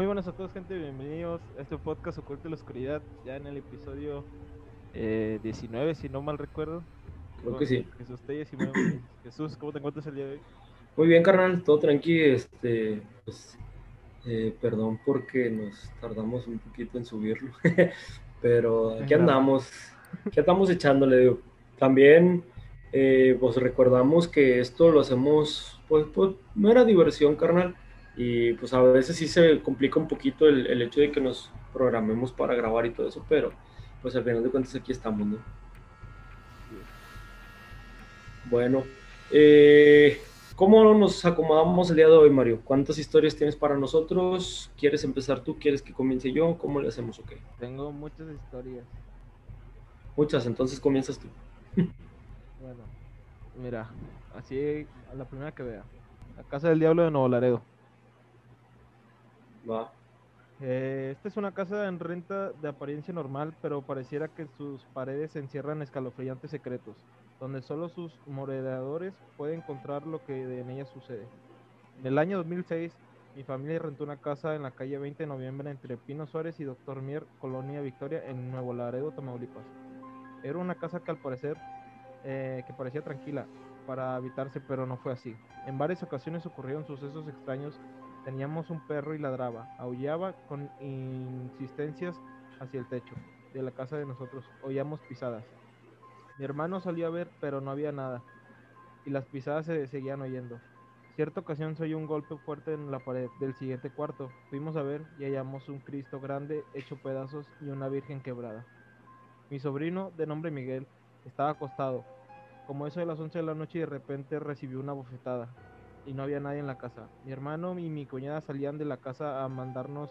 Muy buenas a todos, gente. Bienvenidos a este podcast Oculto de la Oscuridad. Ya en el episodio eh, 19, si no mal recuerdo. Creo que sí. Jesús Jesús, ¿cómo te encuentras el día de hoy? Muy bien, carnal. Todo tranqui. Este, pues, eh, perdón porque nos tardamos un poquito en subirlo. Pero aquí andamos. Aquí andamos echándole. También, eh, pues recordamos que esto lo hacemos, pues, pues, no era diversión, carnal y pues a veces sí se complica un poquito el, el, hecho de que nos programemos para grabar y todo eso, pero pues al final de cuentas aquí estamos, ¿no? Bueno, eh, ¿cómo nos acomodamos el día de hoy, Mario? ¿Cuántas historias tienes para nosotros? ¿Quieres empezar tú? ¿Quieres que comience yo? ¿Cómo le hacemos? Ok. Tengo muchas historias. Muchas, entonces comienzas tú. bueno, mira, así a la primera que vea. La Casa del Diablo de Nuevo Laredo. Va. Eh, esta es una casa en renta de apariencia normal, pero pareciera que sus paredes encierran escalofriantes secretos, donde solo sus moradores pueden encontrar lo que en ella sucede. En el año 2006, mi familia rentó una casa en la calle 20 de noviembre entre Pino Suárez y Doctor Mier, Colonia Victoria, en Nuevo Laredo, Tamaulipas. Era una casa que al parecer eh, que parecía tranquila para habitarse, pero no fue así. En varias ocasiones ocurrieron sucesos extraños Teníamos un perro y ladraba, aullaba con insistencias hacia el techo de la casa de nosotros. Oíamos pisadas. Mi hermano salió a ver, pero no había nada, y las pisadas se seguían oyendo. Cierta ocasión se oyó un golpe fuerte en la pared del siguiente cuarto. Fuimos a ver y hallamos un Cristo grande hecho pedazos y una Virgen quebrada. Mi sobrino, de nombre Miguel, estaba acostado, como eso de las 11 de la noche de repente recibió una bofetada y no había nadie en la casa. Mi hermano y mi cuñada salían de la casa a mandarnos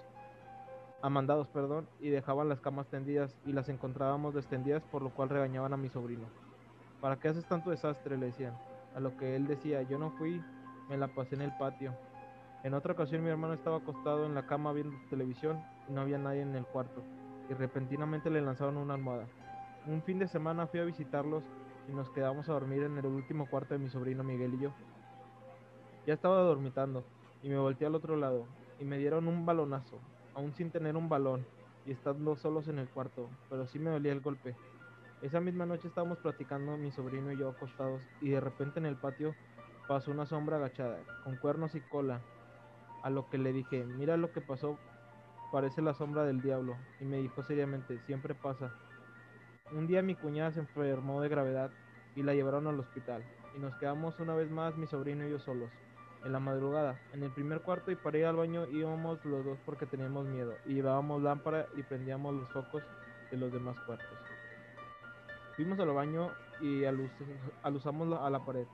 a mandados, perdón, y dejaban las camas tendidas y las encontrábamos descendidas, por lo cual regañaban a mi sobrino. ¿Para qué haces tanto desastre? le decían. A lo que él decía, yo no fui, me la pasé en el patio. En otra ocasión mi hermano estaba acostado en la cama viendo televisión y no había nadie en el cuarto, y repentinamente le lanzaron una almohada. Un fin de semana fui a visitarlos y nos quedamos a dormir en el último cuarto de mi sobrino Miguel y yo. Ya estaba dormitando y me volteé al otro lado y me dieron un balonazo, aún sin tener un balón y estando solos en el cuarto, pero sí me dolía el golpe. Esa misma noche estábamos platicando mi sobrino y yo acostados y de repente en el patio pasó una sombra agachada, con cuernos y cola, a lo que le dije, mira lo que pasó, parece la sombra del diablo, y me dijo seriamente, siempre pasa. Un día mi cuñada se enfermó de gravedad y la llevaron al hospital, y nos quedamos una vez más mi sobrino y yo solos en la madrugada. En el primer cuarto y para ir al baño íbamos los dos porque teníamos miedo y llevábamos lámpara y prendíamos los focos de los demás cuartos. Fuimos al baño y alusamos a la pared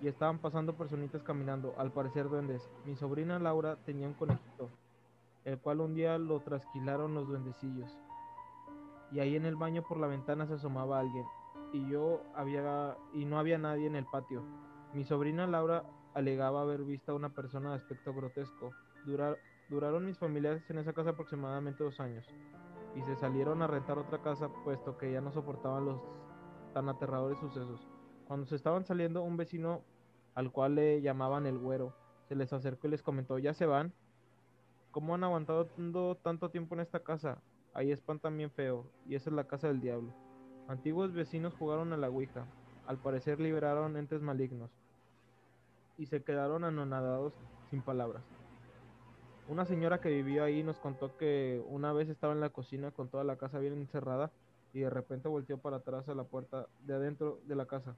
y estaban pasando personitas caminando, al parecer duendes. Mi sobrina Laura tenía un conejito, el cual un día lo trasquilaron los duendecillos. Y ahí en el baño por la ventana se asomaba alguien y yo había y no había nadie en el patio. Mi sobrina Laura alegaba haber visto a una persona de aspecto grotesco. duraron mis familiares en esa casa aproximadamente dos años y se salieron a rentar otra casa puesto que ya no soportaban los tan aterradores sucesos. Cuando se estaban saliendo, un vecino al cual le llamaban el güero se les acercó y les comentó, ¿ya se van? ¿Cómo han aguantado tanto tiempo en esta casa? Ahí espantan bien feo, y esa es la casa del diablo. Antiguos vecinos jugaron a la Ouija. Al parecer liberaron entes malignos y se quedaron anonadados sin palabras. Una señora que vivió ahí nos contó que una vez estaba en la cocina con toda la casa bien encerrada y de repente volteó para atrás a la puerta de adentro de la casa.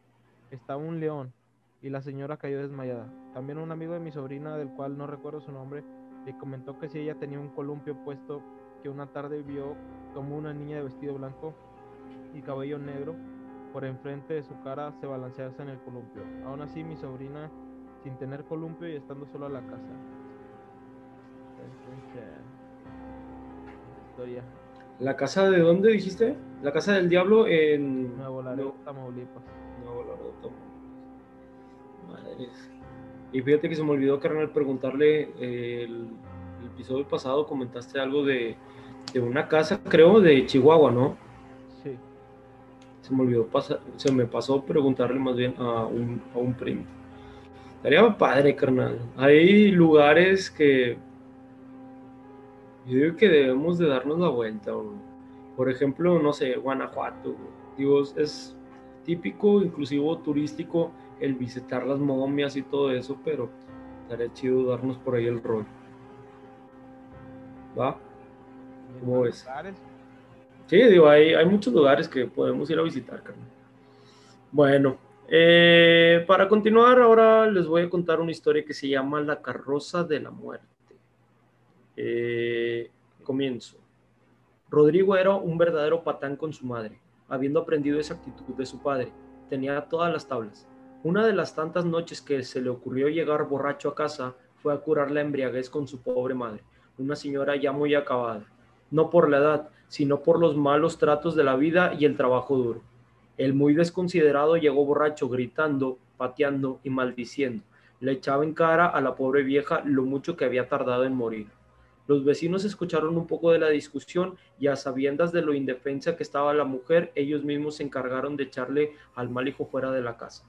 Estaba un león y la señora cayó desmayada. También un amigo de mi sobrina, del cual no recuerdo su nombre, le comentó que si ella tenía un columpio puesto, que una tarde vio como una niña de vestido blanco y cabello negro por enfrente de su cara se balancease en el columpio. Aún así, mi sobrina sin tener columpio y estando solo a la casa. Historia. ¿La casa de dónde dijiste? La casa del diablo en Nuevo Laredo, Tamaulipas. Nuevo Laredo, Tamaulipas. Madres. Y fíjate que se me olvidó, carnal, preguntarle el, episodio pasado comentaste algo de, de, una casa, creo, de Chihuahua, ¿no? Sí. Se me olvidó, pasar, se me pasó preguntarle más bien a un, a un primo. Estaría padre, carnal. Hay lugares que Yo digo que debemos de darnos la vuelta. Por ejemplo, no sé, Guanajuato. Digo, es típico, inclusive turístico, el visitar las momias y todo eso, pero estaría chido darnos por ahí el rol. ¿Va? ¿Cómo ves? Sí, digo, hay, hay muchos lugares que podemos ir a visitar, carnal. Bueno, eh, para continuar, ahora les voy a contar una historia que se llama La carroza de la muerte. Eh, comienzo. Rodrigo era un verdadero patán con su madre, habiendo aprendido esa actitud de su padre. Tenía todas las tablas. Una de las tantas noches que se le ocurrió llegar borracho a casa fue a curar la embriaguez con su pobre madre, una señora ya muy acabada, no por la edad, sino por los malos tratos de la vida y el trabajo duro. El muy desconsiderado llegó borracho, gritando, pateando y maldiciendo. Le echaba en cara a la pobre vieja lo mucho que había tardado en morir. Los vecinos escucharon un poco de la discusión y a sabiendas de lo indefensa que estaba la mujer, ellos mismos se encargaron de echarle al mal hijo fuera de la casa.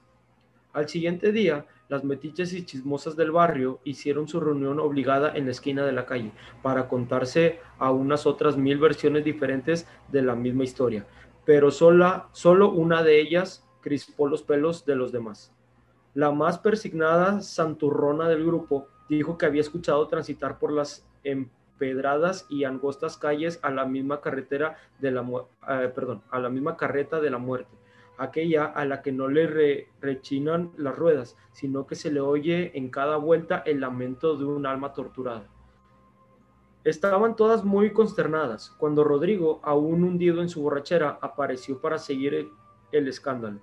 Al siguiente día, las metiches y chismosas del barrio hicieron su reunión obligada en la esquina de la calle para contarse a unas otras mil versiones diferentes de la misma historia, pero sola, solo una de ellas crispó los pelos de los demás. La más persignada santurrona del grupo dijo que había escuchado transitar por las empedradas y angostas calles a la misma carretera de la eh, a la misma carreta de la muerte aquella a la que no le rechinan las ruedas, sino que se le oye en cada vuelta el lamento de un alma torturada. Estaban todas muy consternadas cuando Rodrigo, aún hundido en su borrachera, apareció para seguir el, escándalo.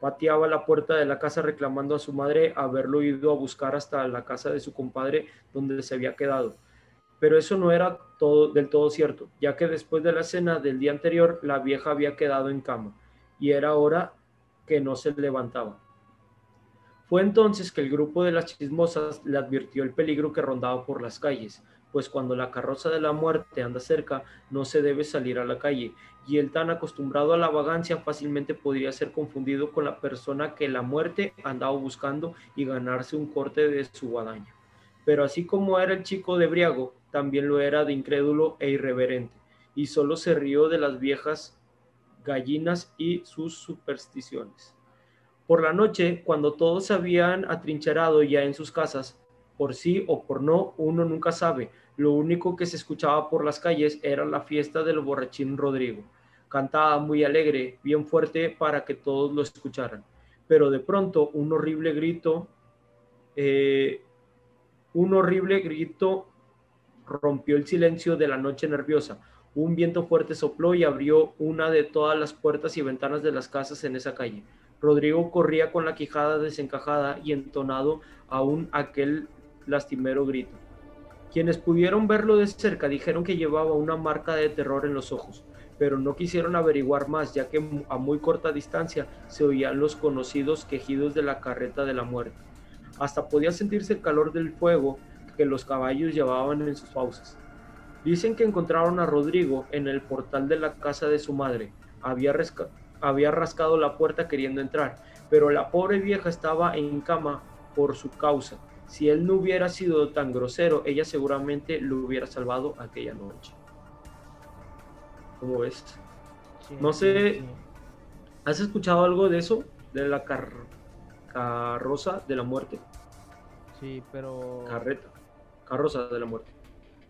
Pateaba la puerta de la casa reclamando a su madre haberlo ido a buscar hasta la casa de su compadre donde se había quedado. Pero eso no era del todo cierto, ya que después de la cena del día anterior la vieja había quedado en cama y era hora que no se levantaba. Fue entonces que el grupo de las chismosas le advirtió el peligro que rondaba por las calles, pues cuando la carroza de la muerte anda cerca no se debe salir a la calle, y él tan acostumbrado a la vagancia fácilmente podría ser confundido con la persona que la muerte andaba buscando y ganarse un corte de su guadaña. Pero así como era el chico de briago, también lo era de incrédulo e irreverente, y solo se rió de las viejas gallinas y sus supersticiones. Por la noche, cuando todos se habían atrincherado ya en sus casas, por sí o por no, uno nunca sabe, lo único que se escuchaba por las calles era la fiesta del borrachín Rodrigo. Cantaba muy alegre, bien fuerte para que todos lo escucharan. Pero de pronto un horrible grito, eh, un horrible grito rompió el silencio de la noche nerviosa un viento fuerte sopló y abrió una de todas las puertas y ventanas de las casas en esa calle. Rodrigo corría con la quijada desencajada y entonado aún aquel lastimero grito. Quienes pudieron verlo de cerca dijeron que llevaba una marca de terror en los ojos, pero no quisieron averiguar más, ya que a muy corta distancia se oían los conocidos quejidos de la carreta de la muerte. Hasta podía sentirse el calor del fuego que los caballos llevaban en sus fauces. Dicen que encontraron a Rodrigo en el portal de la casa de su madre. Había, había rascado la puerta queriendo entrar, pero la pobre vieja estaba en cama por su causa. Si él no hubiera sido tan grosero, ella seguramente lo hubiera salvado aquella noche. ¿Cómo ves? no sé, ¿has escuchado algo de eso? De la carroza de la muerte. Sí, pero... Carreta. Carroza de la muerte.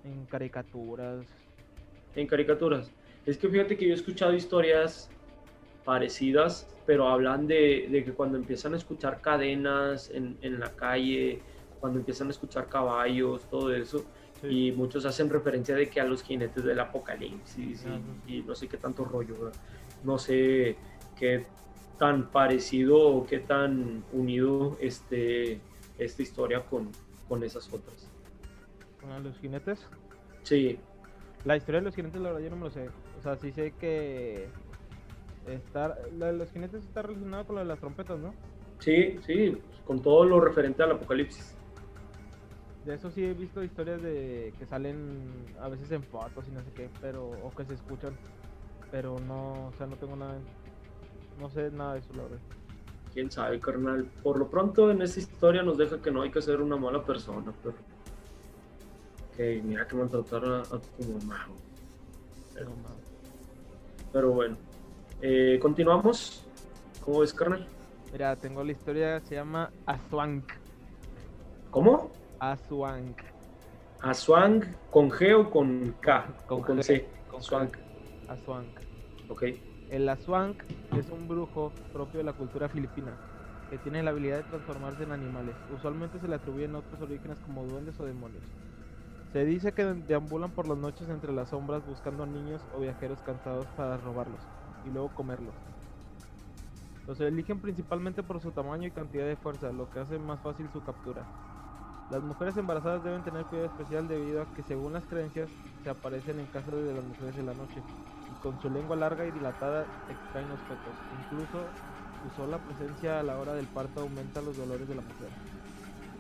En caricaturas. En caricaturas. Es que fíjate que yo he escuchado historias parecidas, pero hablan de, que cuando empiezan a escuchar cadenas en, la calle, cuando empiezan a escuchar caballos, todo eso, y muchos hacen referencia de que a los jinetes del apocalipsis y, no sé qué tanto rollo, no sé qué tan parecido o qué tan unido este, esta historia con, con esas otras los jinetes? Sí. La historia de los jinetes, la verdad, yo no me lo sé. O sea, sí sé que. Estar, la de los jinetes está relacionada con la de las trompetas, ¿no? Sí, sí, con todo lo referente al apocalipsis. De eso sí he visto historias de que salen a veces en fotos y no sé qué, pero o que se escuchan, pero no, o sea, no tengo nada, no sé nada de eso, la verdad. Quién sabe, carnal. Por lo pronto en esta historia nos deja que no hay que ser una mala persona, pero Ok, mira que maltratar a, a tu mamá. Pero, pero bueno. Eh, continuamos. ¿Cómo ves, carnal? Mira, tengo la historia, se llama Aswank. ¿Cómo? Aswank. Aswank con G o con K? Con o con G, C. con Aswank. Aswank. Ok. El Aswank es un brujo propio de la cultura filipina que tiene la habilidad de transformarse en animales. Usualmente se le atribuyen otros orígenes como duendes o demonios. Se dice que deambulan por las noches entre las sombras buscando a niños o viajeros cansados para robarlos y luego comerlos. Los eligen principalmente por su tamaño y cantidad de fuerza, lo que hace más fácil su captura. Las mujeres embarazadas deben tener cuidado especial debido a que según las creencias se aparecen en casa de las mujeres de la noche y con su lengua larga y dilatada extraen los fetos. Incluso usó la presencia a la hora del parto aumenta los dolores de la mujer.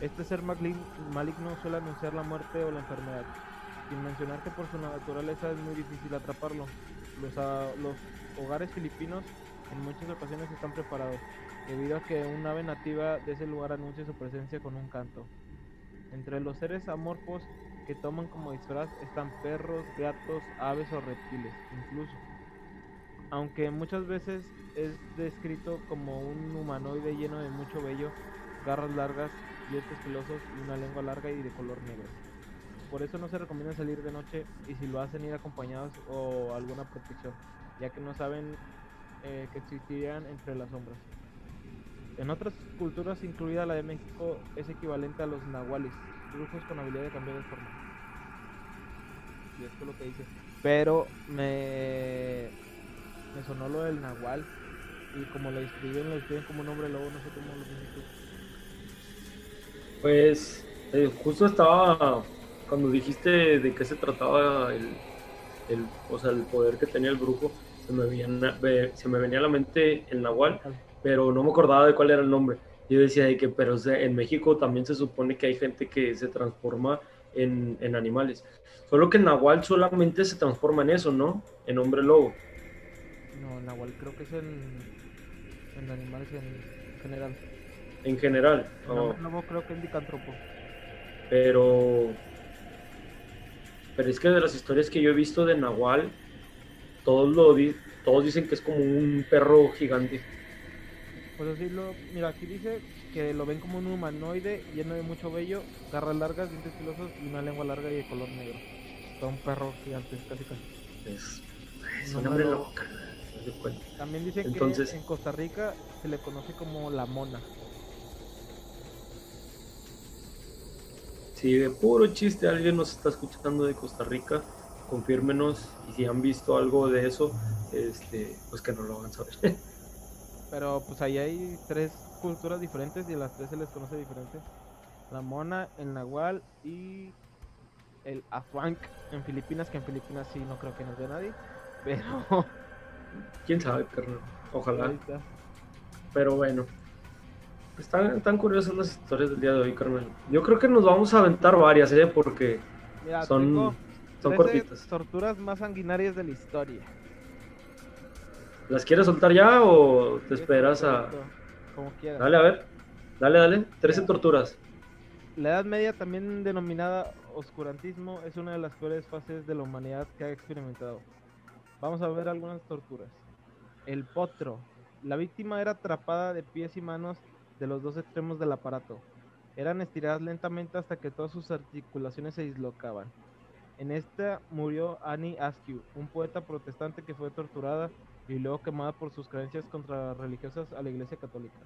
Este ser malign- maligno suele anunciar la muerte o la enfermedad, sin mencionar que por su naturaleza es muy difícil atraparlo. Los, los hogares filipinos en muchas ocasiones están preparados, debido a que un ave nativa de ese lugar anuncia su presencia con un canto. Entre los seres amorfos que toman como disfraz están perros, gatos, aves o reptiles, incluso. Aunque muchas veces es descrito como un humanoide lleno de mucho vello, garras largas, dientes filosos y una lengua larga y de color negro. Por eso no se recomienda salir de noche y si lo hacen ir acompañados o alguna protección, ya que no saben eh, que existirían entre las sombras. En otras culturas, incluida la de México, es equivalente a los nahuales, brujos con habilidad de cambiar de forma. Y esto es lo que dice. Pero me, me sonó lo del nahual. Y como lo escriben, lo escriben como un hombre lobo, no sé cómo lo piensas tú. Pues eh, justo estaba cuando dijiste de qué se trataba el, el, o sea, el poder que tenía el brujo, se me, venía, ve- se me venía a la mente el nahual, pero no me acordaba de cuál era el nombre. Yo decía de que, pero en México también se supone que hay gente que se transforma en, en animales. Solo que el nahual solamente se transforma en eso, ¿no? En hombre lobo. No, nahual creo que es en, en animales en general. En general. El Oh, lobo creo que es licántropo. pero. Pero es que de las historias que yo he visto de Nahual, todos, lo di- todos dicen que es como un perro gigante. Pues así lo, mira, aquí dice que lo ven como un humanoide lleno de mucho vello, garras largas, dientes filosos y una lengua larga y de color negro. Todo un perro gigante, casi casi. Es, un hombre lo- lobo, carnal, haz de cuenta. También dicen Entonces- que en Costa Rica se le conoce como la mona. Si de puro chiste alguien nos está escuchando de Costa Rica, confírmenos y si han visto algo de eso, este, pues que nos lo hagan saber. Pero pues ahí hay tres culturas diferentes y a las tres se les conoce diferente. La mona, el nahual y el azuanc en Filipinas, que en Filipinas sí no creo que nos dé nadie. Pero Quién sabe, carnal. Ojalá. Pero bueno, están, están curiosas las historias del día de hoy, carnal. Yo creo que nos vamos a aventar varias, ¿eh? Porque Mira, son, son 13 cortitas. torturas más sanguinarias de la historia. ¿Las quieres soltar ya o te esperas a...? Como quieras. Dale, a ver. Dale, dale. 13 Ya. torturas. La Edad Media, también denominada oscurantismo, es una de las peores fases de la humanidad que ha experimentado. Vamos a ver algunas torturas. El potro. La víctima era atrapada de pies y manos de los dos extremos del aparato. Eran estiradas lentamente hasta que todas sus articulaciones se dislocaban. En esta murió Annie Askew, un poeta protestante que fue torturada y luego quemada por sus creencias contra religiosas a la iglesia católica.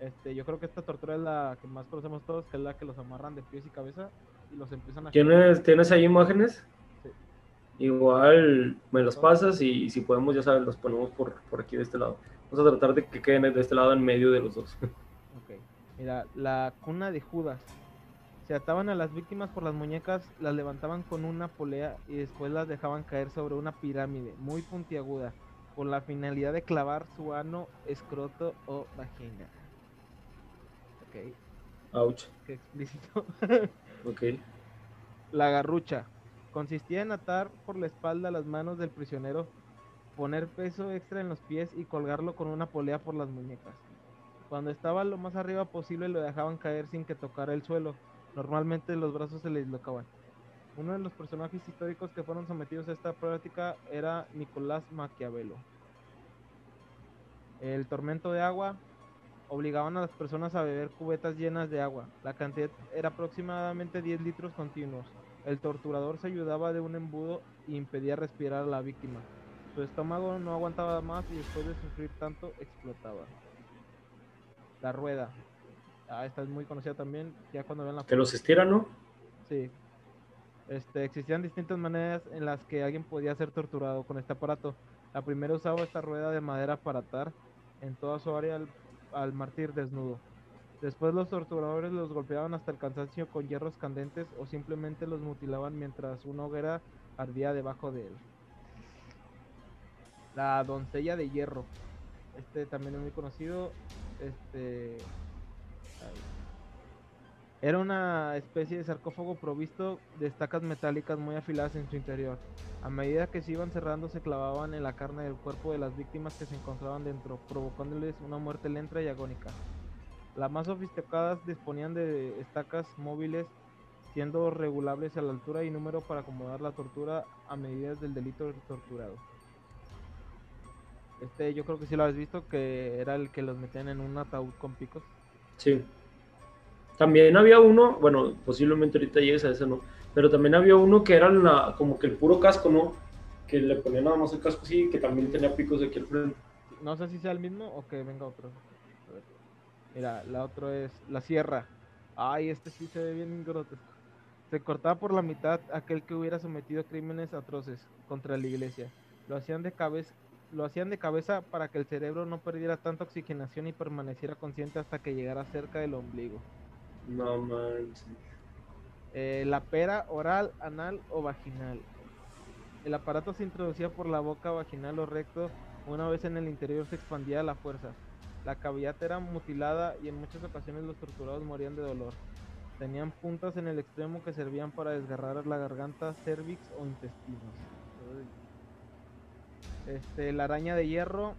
Este, yo creo que esta tortura es la que más conocemos todos, que es la que los amarran de pies y cabeza y los empiezan a ¿Tienes, ¿Tienes ahí imágenes? Sí. Igual me las pasas y, si podemos, ya sabes, los ponemos por, por aquí de este lado. Vamos a tratar de que queden de este lado en medio de los dos. Ok. Mira, la cuna de Judas. Se ataban a las víctimas por las muñecas, las levantaban con una polea y después las dejaban caer sobre una pirámide muy puntiaguda, con la finalidad de clavar su ano, escroto o vagina. Ok, Ouch. qué explícito. Ok. La garrucha. Consistía en atar por la espalda las manos del prisionero, poner peso extra en los pies y colgarlo con una polea por las muñecas. Cuando estaba lo más arriba posible lo dejaban caer sin que tocara el suelo. Normalmente los brazos se le dislocaban. Uno de los personajes históricos que fueron sometidos a esta práctica era Nicolás Maquiavelo. El tormento de agua obligaban a las personas a beber cubetas llenas de agua. La cantidad era aproximadamente 10 litros continuos. El torturador se ayudaba de un embudo y impedía respirar a la víctima. Su estómago no aguantaba más y después de sufrir tanto explotaba. La rueda. Ah, esta es muy conocida también. Ya cuando ven la Que los estiran, ¿no? Sí. Este, existían distintas maneras en las que alguien podía ser torturado con este aparato. La primera usaba esta rueda de madera para atar en toda su área al, al mártir desnudo. Después los torturadores los golpeaban hasta el cansancio con hierros candentes o simplemente los mutilaban mientras una hoguera ardía debajo de él. La doncella de hierro. Este también es muy conocido. Este. Era una especie de sarcófago provisto de estacas metálicas muy afiladas en su interior. A medida que se iban cerrando, se clavaban en la carne del cuerpo de las víctimas que se encontraban dentro, provocándoles una muerte lenta y agónica. Las más sofisticadas disponían de estacas móviles, siendo regulables a la altura y número para acomodar la tortura a medidas del delito del torturado. Este, yo creo que sí lo habéis visto, que era el que los metían en un ataúd con picos. Sí. También había uno, bueno, posiblemente ahorita llegues a ese, ¿no? Pero también había uno que era la- como que el puro casco, ¿no? Que le ponían nada más el casco así, que también tenía picos aquí al frente. No sé si sea el mismo o que venga otro. A ver. Mira, la otra es la sierra. Ay, este sí se ve bien grotesco. Se cortaba por la mitad aquel que hubiera sometido crímenes atroces contra la iglesia. Lo hacían de cabeza, lo hacían de cabeza para que el cerebro no perdiera tanta oxigenación y permaneciera consciente hasta que llegara cerca del ombligo. No manches. Eh, la pera oral, anal o vaginal. El aparato se introducía por la boca vaginal o recto. Una vez en el interior se expandía a la fuerza. La cavidad era mutilada y en muchas ocasiones los torturados morían de dolor. Tenían puntas en el extremo que servían para desgarrar la garganta, cervix o intestinos. Este, la araña de hierro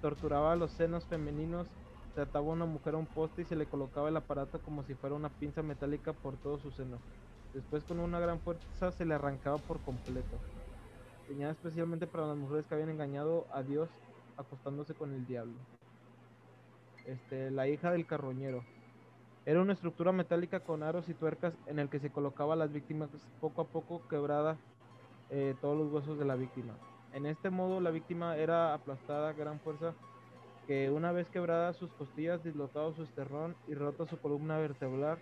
torturaba los senos femeninos se ataba una mujer a un poste y se le colocaba el aparato como si fuera una pinza metálica por todo su seno. Después con una gran fuerza se le arrancaba por completo. Diseñada especialmente para las mujeres que habían engañado a Dios acostándose con el diablo. Este, la hija del carroñero. Era una estructura metálica con aros y tuercas en el que se colocaba a las víctimas poco a poco quebrada eh, todos los huesos de la víctima. En este modo la víctima era aplastada a gran fuerza que una vez quebradas sus costillas, dislocado su esterrón y rota su columna vertebral,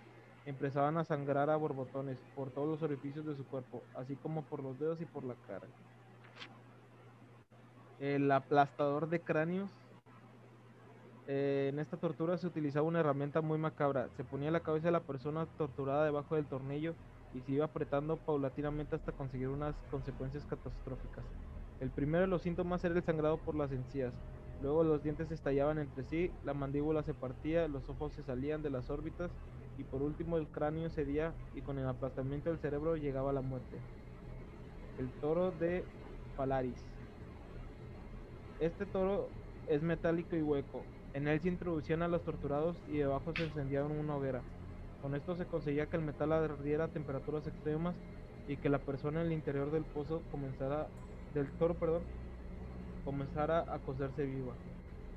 empezaban a sangrar a borbotones por todos los orificios de su cuerpo, así como por los dedos y por la cara. El aplastador de cráneos. Eh, en esta tortura se utilizaba una herramienta muy macabra. Se ponía la cabeza de la persona torturada debajo del tornillo y se iba apretando paulatinamente hasta conseguir unas consecuencias catastróficas. El primero de los síntomas era el sangrado por las encías. Luego los dientes estallaban entre sí, la mandíbula se partía, los ojos se salían de las órbitas y por último el cráneo cedía y con el aplastamiento del cerebro llegaba la muerte. El toro de Palaris. Este toro es metálico y hueco. En él se introducían a los torturados y debajo se encendía una hoguera. Con esto se conseguía que el metal ardiera a temperaturas extremas y que la persona en el interior del pozo comenzara del toro, perdón, comenzara a cocerse viva.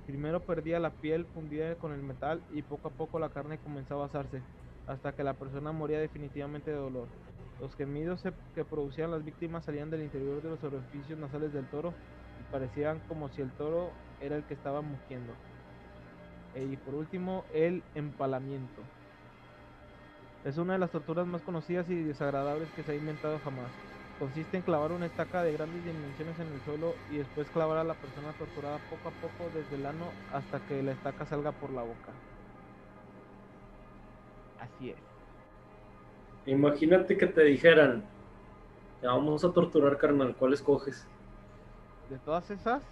Primero perdía la piel fundida con el metal y poco a poco la carne comenzaba a asarse, hasta que la persona moría definitivamente de dolor. Los gemidos que producían las víctimas salían del interior de los orificios nasales del toro y parecían como si el toro era el que estaba mugiendo. E- y por último, el empalamiento. Es una de las torturas más conocidas y desagradables que se ha inventado jamás. Consiste en clavar una estaca de grandes dimensiones en el suelo y después clavar a la persona torturada poco a poco desde el ano hasta que la estaca salga por la boca. Así es. Imagínate que te dijeran, te vamos a torturar, carnal, ¿cuál escoges? De todas esas,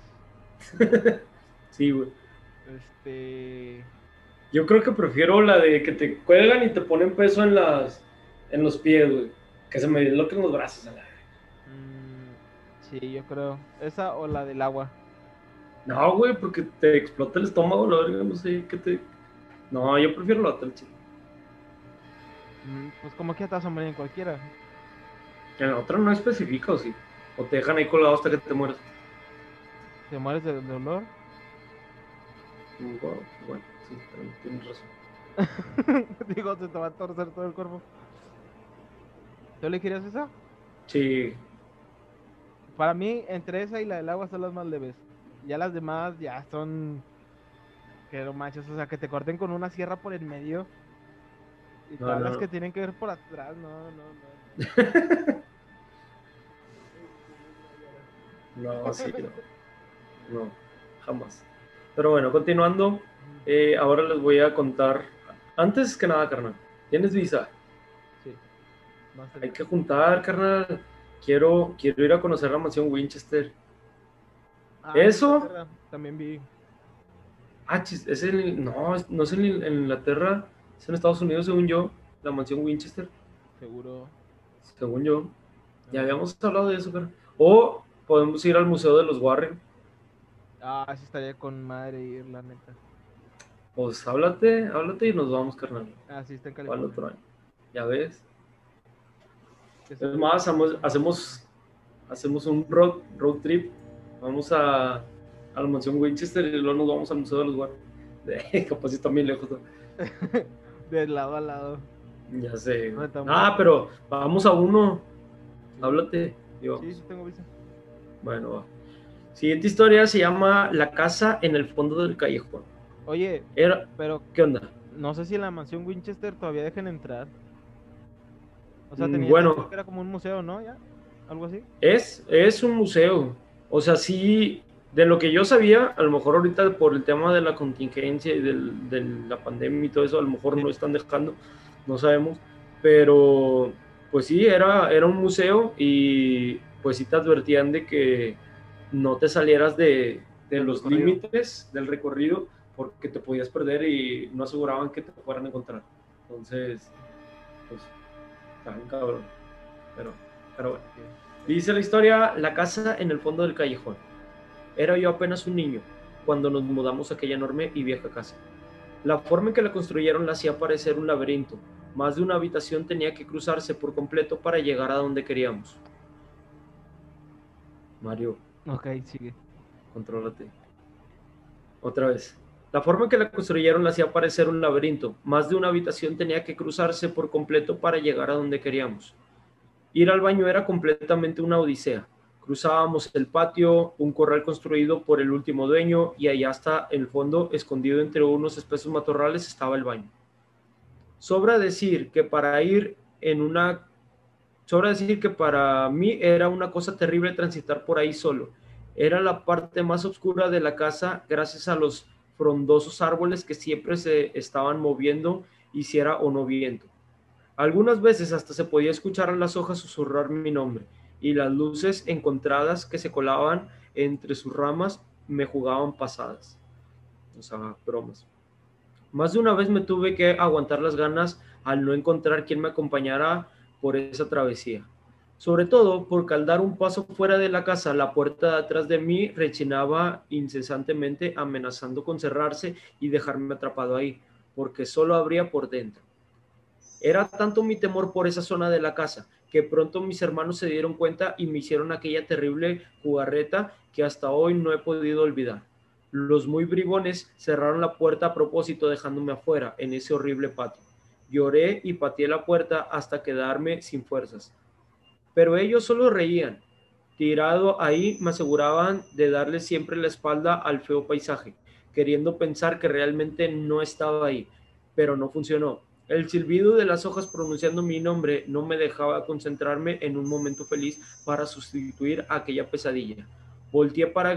Sí, güey. este... Yo creo que prefiero la de que te cuelgan y te ponen peso en las en los pies, güey. Que se me disloquen los brazos a la sí, yo creo. Esa o la del agua. No, güey, porque te explota el estómago, la verga, no sé qué te. No, yo prefiero la otra, chico. Mm, pues como que te vas a morir en cualquiera. En la otra no especifica, ¿o sí? ¿O te dejan ahí colgado hasta que te mueres? ¿Te mueres de dolor? Bueno, sí, tienes razón. Digo, se te va a torcer todo el cuerpo. ¿Tú elegirías esa? Sí. Para mí, entre esa y la del agua son las más leves. Ya las demás ya son. Lo machos, o sea, que te corten con una sierra por el medio. Y todas las que tienen que ver por atrás, no, no, no. no, sí, no. No, jamás. Pero bueno, continuando, eh, ahora les voy a contar. Antes que nada, carnal, ¿tienes visa? Sí. Hay que juntar, carnal. Quiero, quiero ir a conocer la mansión Winchester. Ah, Eso. También vi. Ah, es en, no, no es en, Inglaterra, es en Estados Unidos, según yo, la mansión Winchester. Seguro. Según yo. Ya habíamos hablado de eso, pero. O podemos ir al Museo de los Warren. Ah, sí estaría con madre ir, la neta. Pues háblate, háblate y nos vamos, carnal. Ah, sí, está en California. otro año. Ya ves. Es más, hacemos, hacemos, un road, road trip. Vamos a, a la mansión Winchester y luego nos vamos al Museo de los Guardias. Capaz está bien lejos. de lado a lado. Ya sé. ah, pero vamos a uno. Háblate. Sí, sí tengo visa. Bueno, va. Siguiente historia se llama La casa en el fondo del callejón. Oye, Era... pero ¿qué onda? No sé si en la mansión Winchester todavía dejen entrar. O sea, mm, tenía bueno, que era como un museo, ¿no? ¿Ya? ¿Algo así? Es, es un museo. O sea, sí, de lo que yo sabía, a lo mejor ahorita por el tema de la contingencia y de la pandemia y todo eso, a lo mejor no están dejando, no sabemos. Pero, pues sí, era, era un museo y pues sí te advertían de que no te salieras de, los límites del recorrido porque te podías perder y no aseguraban que te fueran a encontrar. Entonces, pues, está cabrón. Pero, pero bueno. Dice la historia, la casa en el fondo del callejón. Era yo apenas un niño cuando nos mudamos a aquella enorme y vieja casa. La forma en que la construyeron la hacía parecer un laberinto. Más de una habitación tenía que cruzarse por completo para llegar a donde queríamos. Mario, Ok, sigue. Contrólate. Otra vez. La forma en que la construyeron la hacía parecer un laberinto. Más de una habitación tenía que cruzarse por completo para llegar a donde queríamos. Ir al baño era completamente una odisea. Cruzábamos el patio, un corral construido por el último dueño y allá hasta el fondo, escondido entre unos espesos matorrales, estaba el baño. Sobra decir que para ir en una Sobra decir que para mí era una cosa terrible transitar por ahí solo. Era la parte más oscura de la casa gracias a los frondosos árboles que siempre se estaban moviendo, hiciera o no viento. Algunas veces hasta se podía escuchar a las hojas susurrar mi nombre y las luces encontradas que se colaban entre sus ramas me jugaban pasadas. O sea, bromas. Más de una vez me tuve que aguantar las ganas al no encontrar quien me acompañara por esa travesía. Sobre todo porque al dar un paso fuera de la casa, la puerta de atrás de mí rechinaba incesantemente, amenazando con cerrarse y dejarme atrapado ahí, porque solo abría por dentro. Era tanto mi temor por esa zona de la casa que pronto mis hermanos se dieron cuenta y me hicieron aquella terrible jugarreta que hasta hoy no he podido olvidar. Los muy bribones cerraron la puerta a propósito dejándome afuera en ese horrible patio. Lloré y pateé la puerta hasta quedarme sin fuerzas. Pero ellos solo reían. Tirado ahí me aseguraban de darle siempre la espalda al feo paisaje, queriendo pensar que realmente no estaba ahí, pero no funcionó. El silbido de las hojas pronunciando mi nombre no me dejaba concentrarme en un momento feliz para sustituir aquella pesadilla. Volteé para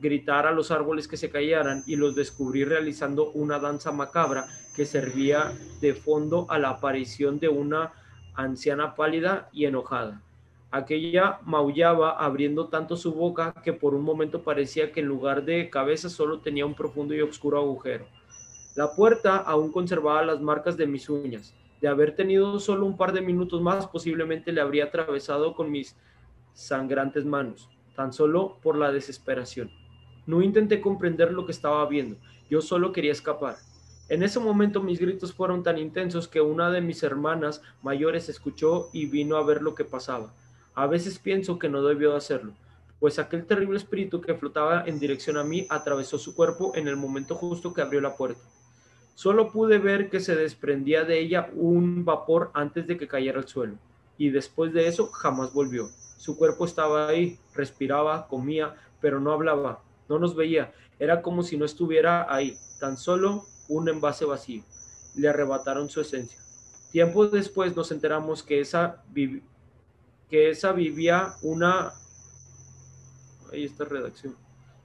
gritar a los árboles que se callaran y los descubrí realizando una danza macabra que servía de fondo a la aparición de una anciana pálida y enojada. Aquella maullaba abriendo tanto su boca que por un momento parecía que en lugar de cabeza solo tenía un profundo y oscuro agujero. La puerta aún conservaba las marcas de mis uñas. De haber tenido solo un par de minutos más, posiblemente le habría atravesado con mis sangrantes manos, tan solo por la desesperación. No intenté comprender lo que estaba viendo, yo solo quería escapar. En ese momento mis gritos fueron tan intensos que una de mis hermanas mayores escuchó y vino a ver lo que pasaba. A veces pienso que no debió de hacerlo, pues aquel terrible espíritu que flotaba en dirección a mí atravesó su cuerpo en el momento justo que abrió la puerta. Solo pude ver que se desprendía de ella un vapor antes de que cayera al suelo, y después de eso jamás volvió. Su cuerpo estaba ahí, respiraba, comía, pero no hablaba, no nos veía. Era como si no estuviera ahí, tan solo un envase vacío. Le arrebataron su esencia. Tiempo después nos enteramos que esa, que esa vivía una... Ahí está redacción.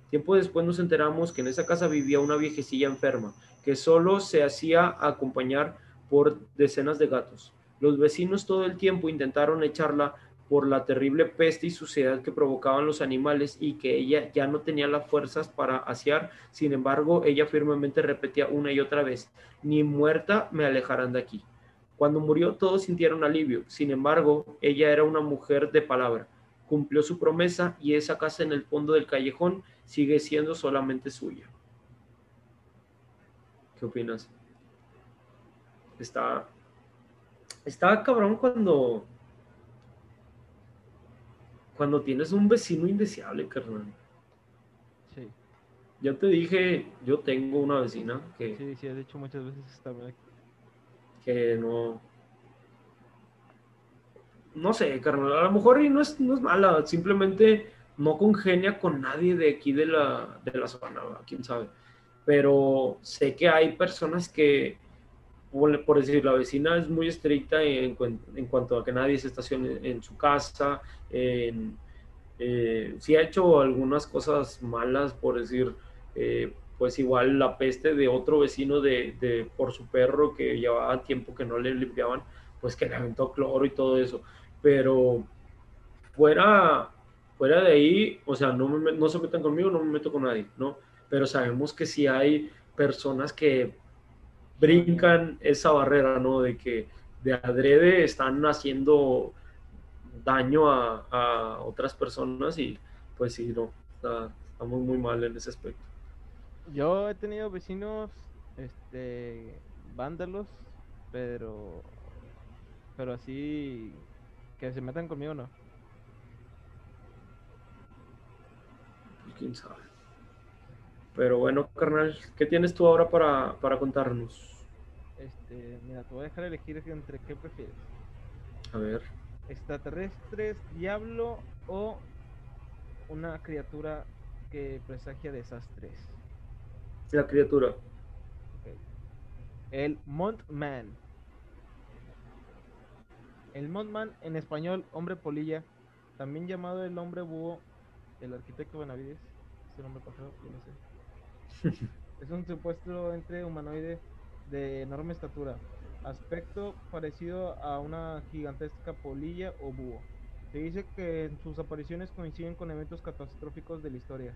Tiempo después nos enteramos que en esa casa vivía una viejecilla enferma, que solo se hacía acompañar por decenas de gatos. Los vecinos todo el tiempo intentaron echarla por la terrible peste y suciedad que provocaban los animales y que ella ya no tenía las fuerzas para asear. Sin embargo, ella firmemente repetía una y otra vez, ni muerta me alejarán de aquí. Cuando murió todos sintieron alivio. Sin embargo, ella era una mujer de palabra. Cumplió su promesa y esa casa en el fondo del callejón sigue siendo solamente suya. ¿Qué opinas? Está, está cabrón cuando cuando tienes un vecino indeseable, carnal. Sí. Ya te dije, yo tengo una vecina que... Sí, sí, has dicho muchas veces esta Que no... No sé, carnal, a lo mejor no es, no es mala, simplemente no congenia con nadie de aquí de la, de la zona, quién sabe. Pero sé que hay personas que, por decir, la vecina es muy estricta en, en cuanto a que nadie se estacione en su casa, en, eh, sí ha hecho algunas cosas malas, por decir, eh, pues igual la peste de otro vecino de, por su perro que llevaba tiempo que no le limpiaban, pues que le aventó cloro y todo eso. Pero fuera, fuera de ahí, o sea, no, no se metan conmigo, no me meto con nadie, ¿no? Pero sabemos que si hay personas que brincan esa barrera, ¿no? De que de adrede están haciendo daño a, otras personas y pues sí, no, estamos muy mal en ese aspecto. Yo he tenido vecinos, este, vándalos, pero, pero así, que se metan conmigo, no. Pues, quién sabe. Pero bueno, carnal, ¿qué tienes tú ahora para, para contarnos? Este, mira, te voy a dejar elegir entre qué prefieres. A ver. Extraterrestres, diablo o una criatura que presagia desastres. La criatura. El Montman. El Montman, en español, hombre polilla, también llamado el hombre búho, el arquitecto Benavides, ese nombre pasado, no sé. es un supuesto entre humanoide de enorme estatura, aspecto parecido a una gigantesca polilla o búho. Se dice que sus apariciones coinciden con eventos catastróficos de la historia,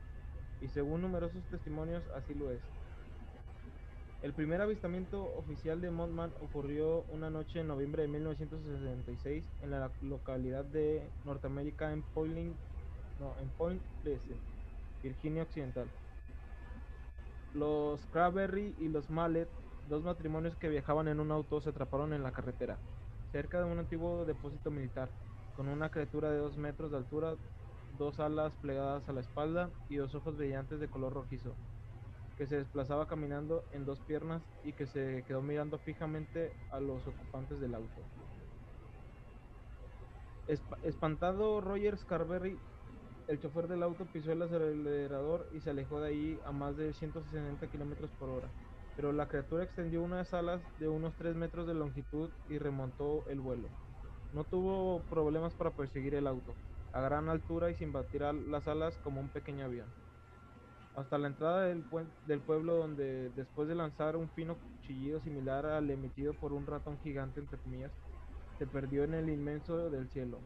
y según numerosos testimonios así lo es. El primer avistamiento oficial de Mothman ocurrió una noche en noviembre de 1966 en la localidad de Norteamérica en Point, en Point Pleasant, Virginia Occidental. Los Cranberry y los Mallet dos matrimonios que viajaban en un auto se atraparon en la carretera, cerca de un antiguo depósito militar, con una criatura de dos metros de altura, dos alas plegadas a la espalda y dos ojos brillantes de color rojizo, que se desplazaba caminando en dos piernas y que se quedó mirando fijamente a los ocupantes del auto. espantado Roger Scarberry, el chofer del auto pisó el acelerador y se alejó de ahí a más de 160 kilómetros por hora pero la criatura extendió unas alas de unos 3 metros de longitud y remontó el vuelo. No tuvo problemas para perseguir el auto, a gran altura y sin batir las alas como un pequeño avión. Hasta la entrada del, pueblo donde, después de lanzar un fino chillido similar al emitido por un ratón gigante, entre comillas, se perdió en el inmenso del cielo.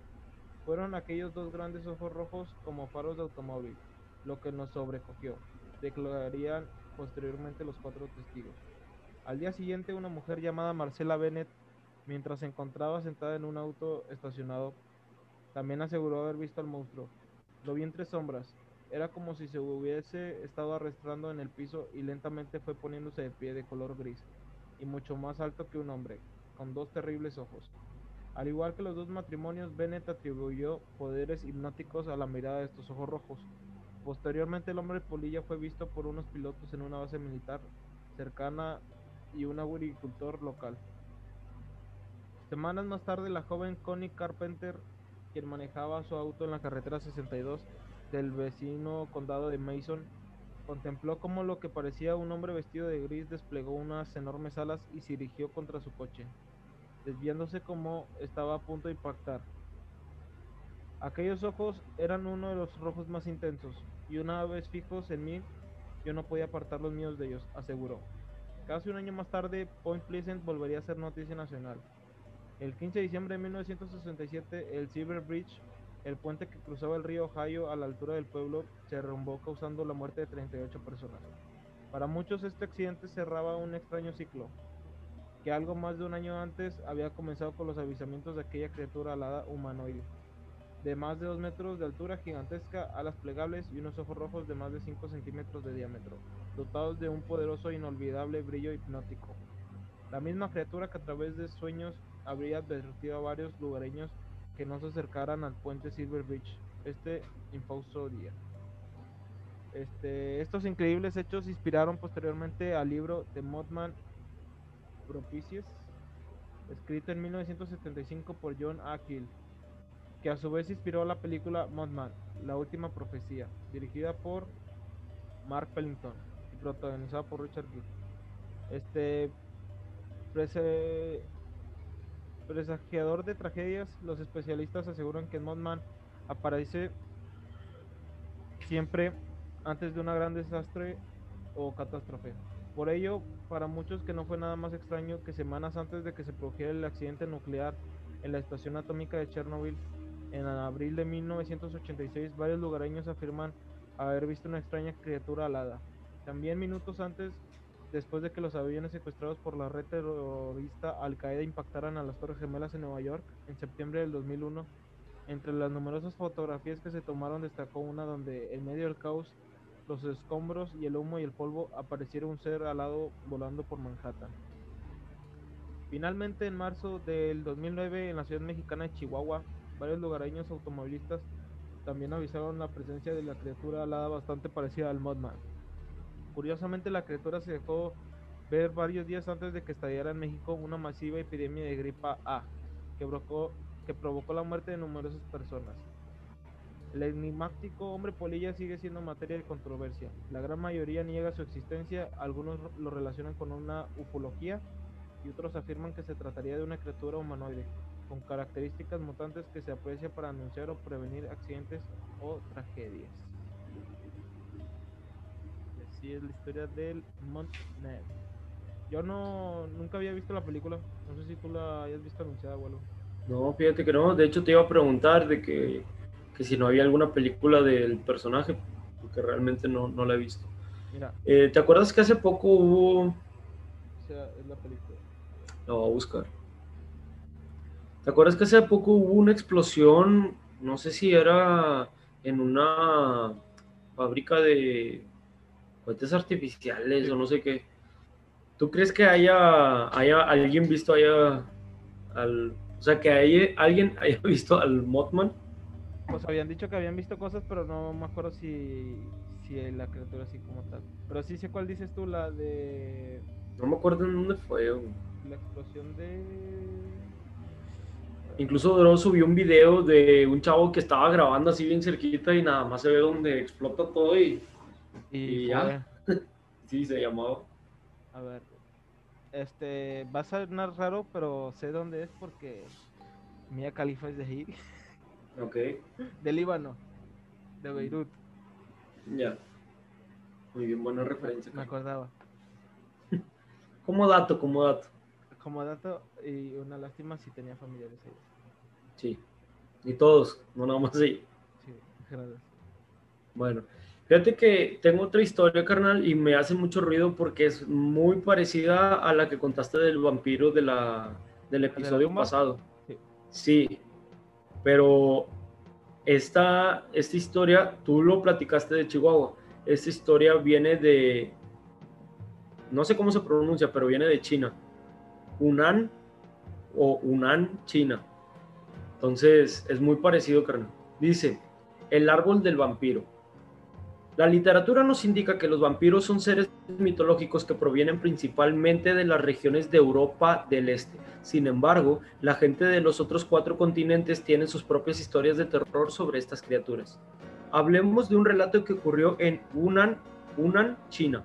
Fueron aquellos dos grandes ojos rojos como faros de automóvil, lo que nos sobrecogió, declararían posteriormente los cuatro testigos. Al día siguiente, una mujer llamada Marcela Bennett, mientras se encontraba sentada en un auto estacionado, también aseguró haber visto al monstruo. Lo vi entre sombras. Era como si se hubiese estado arrastrando en el piso y lentamente fue poniéndose de pie de color gris y mucho más alto que un hombre, con dos terribles ojos. Al igual que los dos matrimonios, Bennett atribuyó poderes hipnóticos a la mirada de estos ojos rojos. Posteriormente, el hombre polilla fue visto por unos pilotos en una base militar cercana y un agricultor local. Semanas más tarde, la joven Connie Carpenter, quien manejaba su auto en la carretera 62 del vecino condado de Mason, contempló cómo lo que parecía un hombre vestido de gris desplegó unas enormes alas y se dirigió contra su coche, desviándose como estaba a punto de impactar. Aquellos ojos eran uno de los rojos más intensos, y una vez fijos en mí, yo no podía apartar los míos de ellos, aseguró. Casi un año más tarde, Point Pleasant volvería a ser noticia nacional. El 15 de diciembre de 1967, el Silver Bridge, el puente que cruzaba el río Ohio a la altura del pueblo, se derrumbó causando la muerte de 38 personas. Para muchos este accidente cerraba un extraño ciclo, que algo más de un año antes había comenzado con los avisamientos de aquella criatura alada humanoide de más de 2 metros de altura, gigantesca, alas plegables y unos ojos rojos de más de 5 centímetros de diámetro, dotados de un poderoso e inolvidable brillo hipnótico. La misma criatura que a través de sueños habría advertido a varios lugareños que no se acercaran al puente Silver Bridge este infausto día. Este, estos increíbles hechos inspiraron posteriormente al libro de Mothman Propicious, escrito en 1975 por John A que a su vez inspiró la película Mothman, La Última Profecía, dirigida por Mark Pellington y protagonizada por Richard Gere. Este presagiador de tragedias, los especialistas aseguran que Mothman aparece siempre antes de una gran desastre o catástrofe. Por ello, para muchos que no fue nada más extraño que semanas antes de que se produjera el accidente nuclear en la estación atómica de Chernobyl, en abril de 1986, varios lugareños afirman haber visto una extraña criatura alada. También minutos antes, después de que los aviones secuestrados por la red terrorista Al Qaeda impactaran a las Torres Gemelas en Nueva York en septiembre del 2001, entre las numerosas fotografías que se tomaron destacó una donde en medio del caos, los escombros y el humo y el polvo apareciera un ser alado volando por Manhattan. Finalmente, en marzo del 2009, en la ciudad mexicana de Chihuahua, Varios lugareños automovilistas también avisaron la presencia de la criatura alada bastante parecida al Mothman. Curiosamente, la criatura se dejó ver varios días antes de que estallara en México una masiva epidemia de gripa A, que provocó, que provocó la muerte de numerosas personas. El enigmático hombre polilla sigue siendo materia de controversia. La gran mayoría niega su existencia, algunos lo relacionan con una ufología y otros afirman que se trataría de una criatura humanoide con características mutantes que se aprecia para anunciar o prevenir accidentes o tragedias. Y así es la historia del Montnet. Yo no nunca había visto la película, no sé si tú la hayas visto anunciada o algo. No, fíjate que no, de hecho te iba a preguntar de que, que si no había alguna película del personaje, porque realmente no, no la he visto. Mira. Eh, ¿Te acuerdas que hace poco hubo... O sea, es la película. La voy a buscar. ¿Te acuerdas que hace poco hubo una explosión? No sé si era en una fábrica de fuentes artificiales o no sé qué. ¿Tú crees que haya, haya alguien visto allá al... O sea, que haya, alguien haya visto al Mothman? Pues habían dicho que habían visto cosas, pero no me acuerdo si, si la criatura así como tal. Pero sí sé cuál dices tú, la de... No me acuerdo en dónde fue. La explosión de... Incluso Dross subió un video de un chavo que estaba grabando así bien cerquita y nada más se ve donde explota todo y, y, ya. Sí, se llamaba. A ver. Este, va a sonar raro, pero sé dónde es porque Mía Califa es de ahí. Ok. De Líbano, de Beirut. Ya. Muy bien, buena referencia. Me acordaba. como dato, como dato. Como dato, y una lástima si tenía familiares ahí. Sí. Y todos, no nada más así. Sí, gracias. Bueno, fíjate que tengo otra historia, carnal, y me hace mucho ruido porque es muy parecida a la que contaste del vampiro de la, del episodio pasado. Sí. sí. Pero esta, esta historia, tú lo platicaste de Chihuahua. Esta historia viene de, no sé cómo se pronuncia, pero viene de China. Hunan o Hunan, China Entonces, es muy parecido, carnal. Dice, el árbol del vampiro. La literatura nos indica que los vampiros son seres mitológicos que provienen principalmente de las regiones de Europa del Este. Sin embargo, la gente de los otros cuatro continentes tiene sus propias historias de terror sobre estas criaturas. Hablemos de un relato que ocurrió en Hunan, Hunan, China.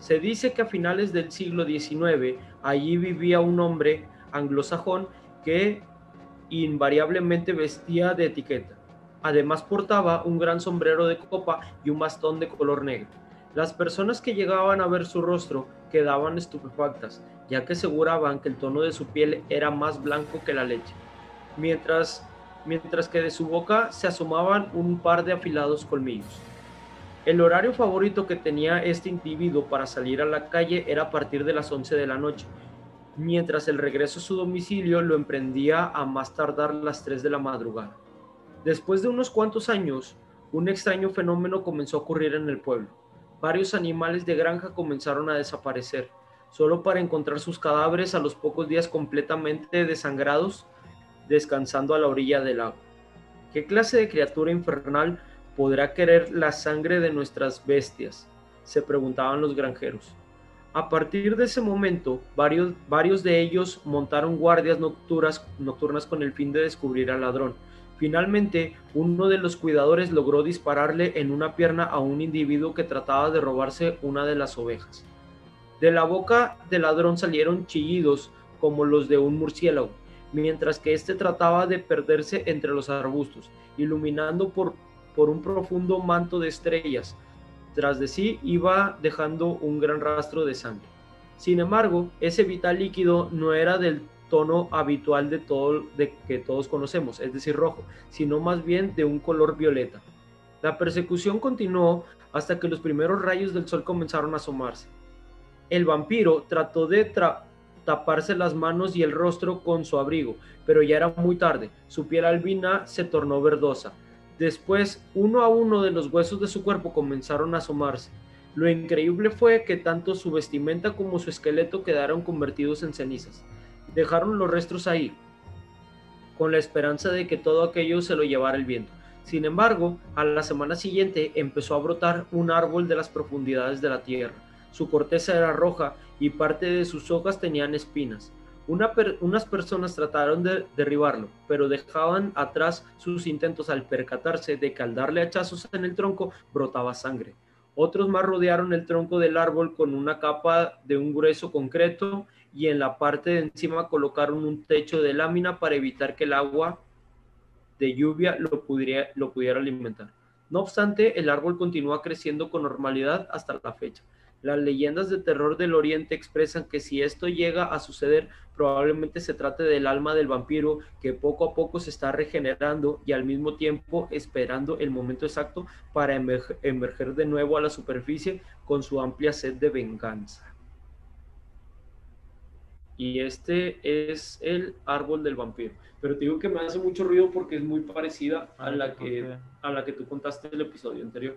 Se dice que a finales del siglo XIX allí vivía un hombre anglosajón que invariablemente vestía de etiqueta. Además portaba un gran sombrero de copa y un bastón de color negro. Las personas que llegaban a ver su rostro quedaban estupefactas, ya que aseguraban que el tono de su piel era más blanco que la leche, mientras, mientras que de su boca se asomaban un par de afilados colmillos. El horario favorito que tenía este individuo para salir a la calle era a partir de las 11 de la noche, mientras el regreso a su domicilio lo emprendía a más tardar las 3 de la madrugada. Después de unos cuantos años, un extraño fenómeno comenzó a ocurrir en el pueblo. Varios animales de granja comenzaron a desaparecer, solo para encontrar sus cadáveres a los pocos días completamente desangrados, descansando a la orilla del lago. ¿Qué clase de criatura infernal podrá querer la sangre de nuestras bestias? se preguntaban los granjeros. A partir de ese momento, varios, varios de ellos montaron guardias nocturnas, nocturnas con el fin de descubrir al ladrón Finalmente, uno de los cuidadores logró dispararle en una pierna a un individuo que trataba de robarse una de las ovejas. De la boca del ladrón salieron chillidos como los de un murciélago, mientras que éste trataba de perderse entre los arbustos, iluminando por, por un profundo manto de estrellas. Tras de sí iba dejando un gran rastro de sangre. Sin embargo, ese vital líquido no era del tono habitual de todo de que todos conocemos, es decir, rojo, sino más bien de un color violeta. La persecución continuó hasta que los primeros rayos del sol comenzaron a asomarse. El vampiro trató de taparse las manos y el rostro con su abrigo, pero ya era muy tarde. Su piel albina se tornó verdosa. Después, uno a uno de los huesos de su cuerpo comenzaron a asomarse. Lo increíble fue que tanto su vestimenta como su esqueleto quedaron convertidos en cenizas dejaron los restos ahí, con la esperanza de que todo aquello se lo llevara el viento. Sin embargo, a la semana siguiente empezó a brotar un árbol de las profundidades de la tierra. Su corteza era roja y parte de sus hojas tenían espinas. unas personas trataron de derribarlo, pero dejaban atrás sus intentos al percatarse de que al darle hachazos en el tronco brotaba sangre. Otros más rodearon el tronco del árbol con una capa de un grueso concreto y en la parte de encima colocaron un techo de lámina para evitar que el agua de lluvia lo pudiera, lo pudiera alimentar. No obstante, el árbol continúa creciendo con normalidad hasta la fecha. Las leyendas de terror del Oriente expresan que si esto llega a suceder, probablemente se trate del alma del vampiro que poco a poco se está regenerando y al mismo tiempo esperando el momento exacto para emerger de nuevo a la superficie con su amplia sed de venganza. Y este es el árbol del vampiro. Pero te digo que me hace mucho ruido porque es muy parecida a la que, a la que tú contaste en el episodio anterior.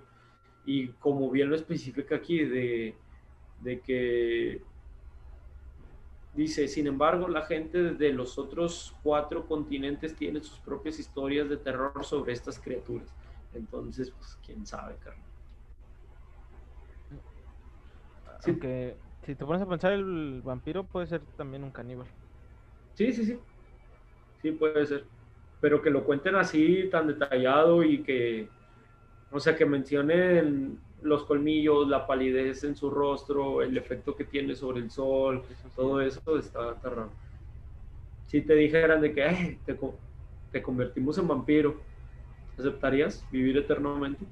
Y como bien lo especifica aquí, de, de que dice, sin embargo, la gente de los otros cuatro continentes tiene sus propias historias de terror sobre estas criaturas. Entonces, pues, quién sabe, carnal. Sí. Aunque si te pones a pensar, el vampiro puede ser también un caníbal. Sí, sí, sí. Sí, puede ser. Pero que lo cuenten así, tan detallado y que, o sea, que mencionen los colmillos, la palidez en su rostro, el efecto que tiene sobre el sol, todo eso está, está, raro. Si te dijeran de que te, te, convertimos en vampiro, ¿aceptarías vivir eternamente?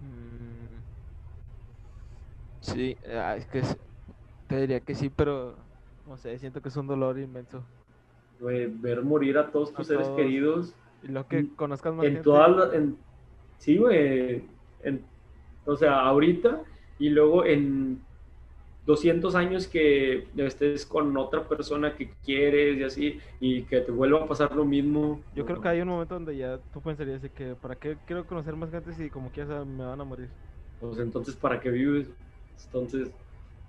Mm. Sí, ah, es que te diría que sí, pero no sé, siento que es un dolor inmenso. ver morir a todos tus seres queridos. Y lo que conozcas más. En todas en, sí, güey. o sea, ahorita y luego en 200 años que estés con otra persona que quieres y así, y que te vuelva a pasar lo mismo. Yo creo que hay un momento donde ya tú pensarías de que, ¿para qué quiero conocer más gente si como quieras me van a morir? Pues entonces, ¿para qué vives? Entonces,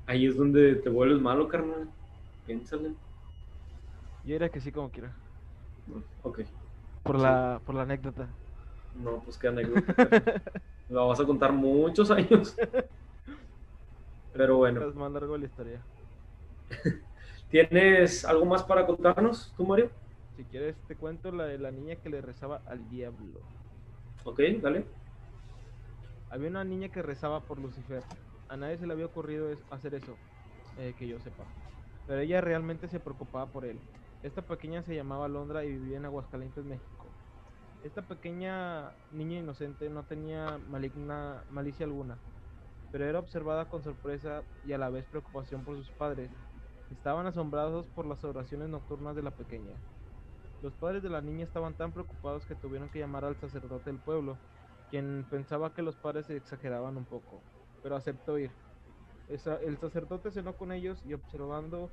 Ahí es donde te vuelves malo, carnal. Piénsale. Yo diría que sí, como quiera. Ok. por, la, por la anécdota. No, pues qué anécdota. Me vas a contar muchos años. Pero bueno. Es más largo la historia. ¿Tienes algo más para contarnos, tú, Mario? Si quieres, te cuento la de la niña que le rezaba al diablo. Ok, dale. Había una niña que rezaba por Lucifer. A nadie se le había ocurrido hacer eso, eh, que yo sepa. Pero ella realmente se preocupaba por él. Esta pequeña se llamaba Londra y vivía en Aguascalientes, México. Esta pequeña niña inocente no tenía maligna malicia alguna, pero era observada con sorpresa y a la vez preocupación por sus padres. Estaban asombrados por las oraciones nocturnas de la pequeña. Los padres de la niña estaban tan preocupados que tuvieron que llamar al sacerdote del pueblo, quien pensaba que los padres exageraban un poco, pero aceptó ir. El sacerdote cenó con ellos y observando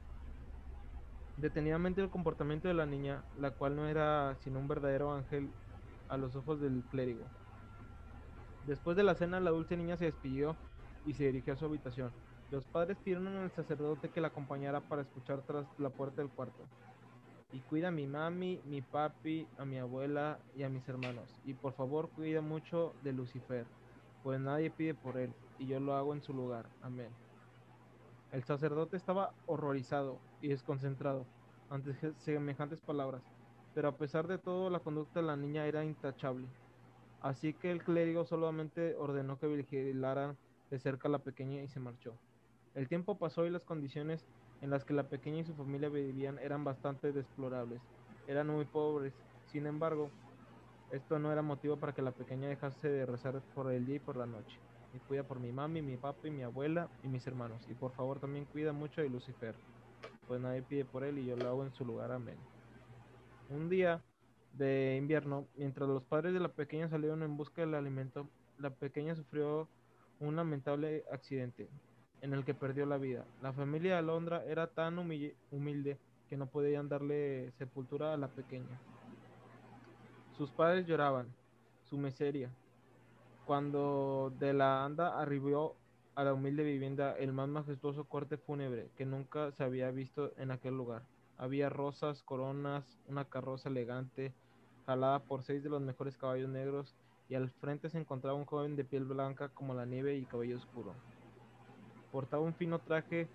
detenidamente el comportamiento de la niña, la cual no era sino un verdadero ángel a los ojos del clérigo. Después de la cena, la dulce niña se despidió y se dirigió a su habitación. Los padres pidieron al sacerdote que la acompañara para escuchar tras la puerta del cuarto y cuida a mi mami, mi papi, a mi abuela y a mis hermanos. Y por favor cuida mucho de Lucifer, pues nadie pide por él, y yo lo hago en su lugar. Amén. El sacerdote estaba horrorizado y desconcentrado ante semejantes palabras, pero a pesar de todo la conducta de la niña era intachable. Así que el clérigo solamente ordenó que vigilaran de cerca a la pequeña y se marchó. El tiempo pasó y las condiciones en las que la pequeña y su familia vivían eran bastante deplorables. Eran muy pobres. Sin embargo, esto no era motivo para que la pequeña dejase de rezar por el día y por la noche. Y cuida por mi mami, mi papi, mi abuela y mis hermanos. Y por favor también cuida mucho de Lucifer. Pues nadie pide por él y yo lo hago en su lugar. Amén. Un día de invierno, mientras los padres de la pequeña salieron en busca del alimento, la pequeña sufrió un lamentable accidente en el que perdió la vida. La familia de Alondra era tan humilde que no podían darle sepultura a la pequeña. Sus padres lloraban su miseria. Cuando de la anda arribó a la humilde vivienda el más majestuoso corte fúnebre que nunca se había visto en aquel lugar. Había rosas, coronas, una carroza elegante, jalada por seis de los mejores caballos negros, y al frente se encontraba un joven de piel blanca como la nieve y cabello oscuro. Portaba un fino traje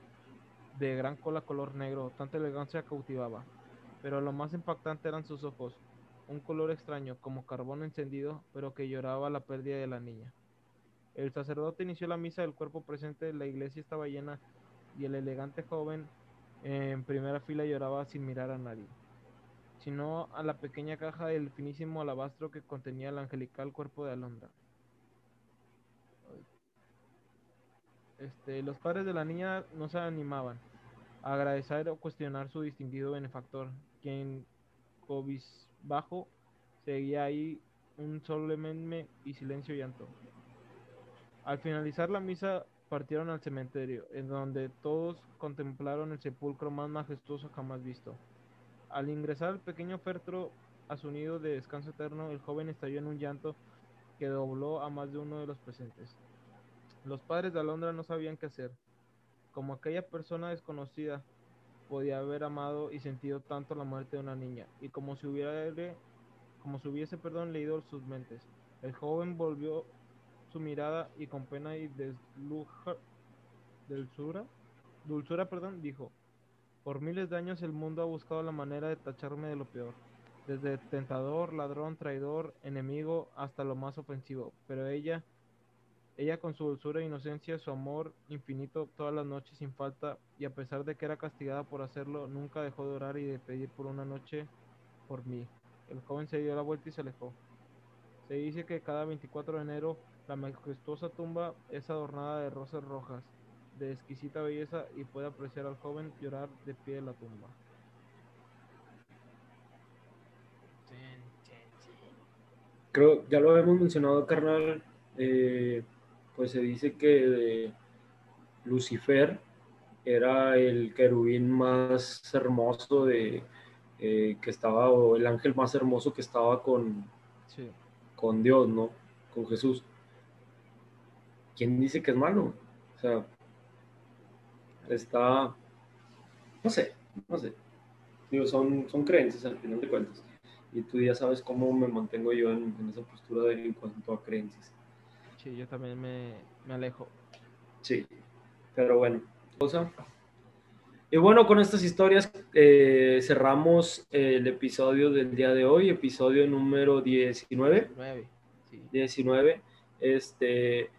de gran cola color negro, tanta elegancia cautivaba. Pero lo más impactante eran sus ojos, un color extraño, como carbón encendido, pero que lloraba la pérdida de la niña. El sacerdote inició la misa, el cuerpo presente la iglesia estaba llena y el elegante joven en primera fila lloraba sin mirar a nadie, sino a la pequeña caja del finísimo alabastro que contenía el angelical cuerpo de Alondra. Este, los padres de la niña no se animaban a agradecer o cuestionar su distinguido benefactor, quien bajo seguía ahí un solemne y silencio llanto. Al finalizar la misa partieron al cementerio, en donde todos contemplaron el sepulcro más majestuoso jamás visto. Al ingresar al pequeño féretro a su nido de descanso eterno, el joven estalló en un llanto que dobló a más de uno de los presentes. Los padres de Alondra no sabían qué hacer. Como aquella persona desconocida podía haber amado y sentido tanto la muerte de una niña, y como si hubiera como si hubiese perdón, leído sus mentes. El joven volvió su mirada y con pena y desluja, dulzura, dulzura perdón, dijo, por miles de años el mundo ha buscado la manera de tacharme de lo peor, desde tentador, ladrón, traidor, enemigo, hasta lo más ofensivo, pero ella ella con su dulzura e inocencia, su amor infinito todas las noches sin falta, y a pesar de que era castigada por hacerlo, nunca dejó de orar y de pedir por una noche por mí. El joven se dio la vuelta y se alejó. Se dice que cada 24 de enero la majestuosa tumba es adornada de rosas rojas, de exquisita belleza, y puede apreciar al joven llorar de pie en la tumba. Creo, ya lo habíamos mencionado, carnal. Eh, pues se dice que Lucifer era el querubín más hermoso de eh, que estaba, o el ángel más hermoso que estaba con, con Dios, ¿no? Con Jesús. ¿Quién dice que es malo? O sea, está, no sé, no sé. Digo, son, son creencias al final de cuentas. y tú ya sabes cómo me mantengo yo en, esa postura de, en cuanto a creencias. Sí, yo también me, me alejo. Sí, pero bueno, cosa. Y bueno, con estas historias eh, cerramos el episodio del día de hoy, episodio número 19. 19, sí. 19. Este,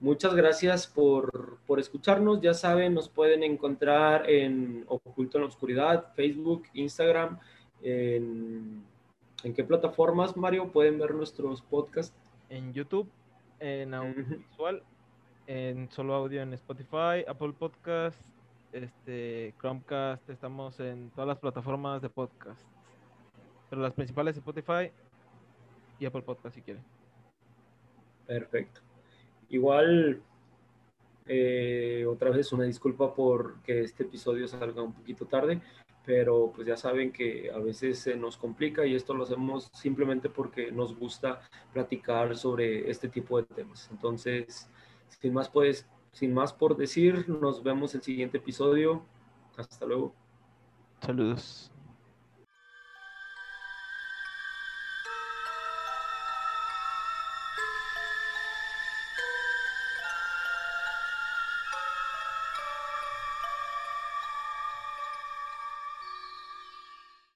muchas gracias por, por, escucharnos. Ya saben, nos pueden encontrar en Oculto en la Oscuridad, Facebook, Instagram. En, ¿En qué plataformas, Mario, pueden ver nuestros podcasts? En YouTube, en audiovisual, en solo audio en Spotify, Apple Podcasts este, Chromecast, estamos en todas las plataformas de podcast. Pero las principales Spotify y Apple Podcast si quieren. Perfecto. Igual, eh, otra vez una disculpa por que este episodio salga un poquito tarde, pero pues ya saben que a veces se nos complica y esto lo hacemos simplemente porque nos gusta platicar sobre este tipo de temas. Entonces, sin más, pues sin más por decir, nos vemos el siguiente episodio. Hasta luego. Saludos.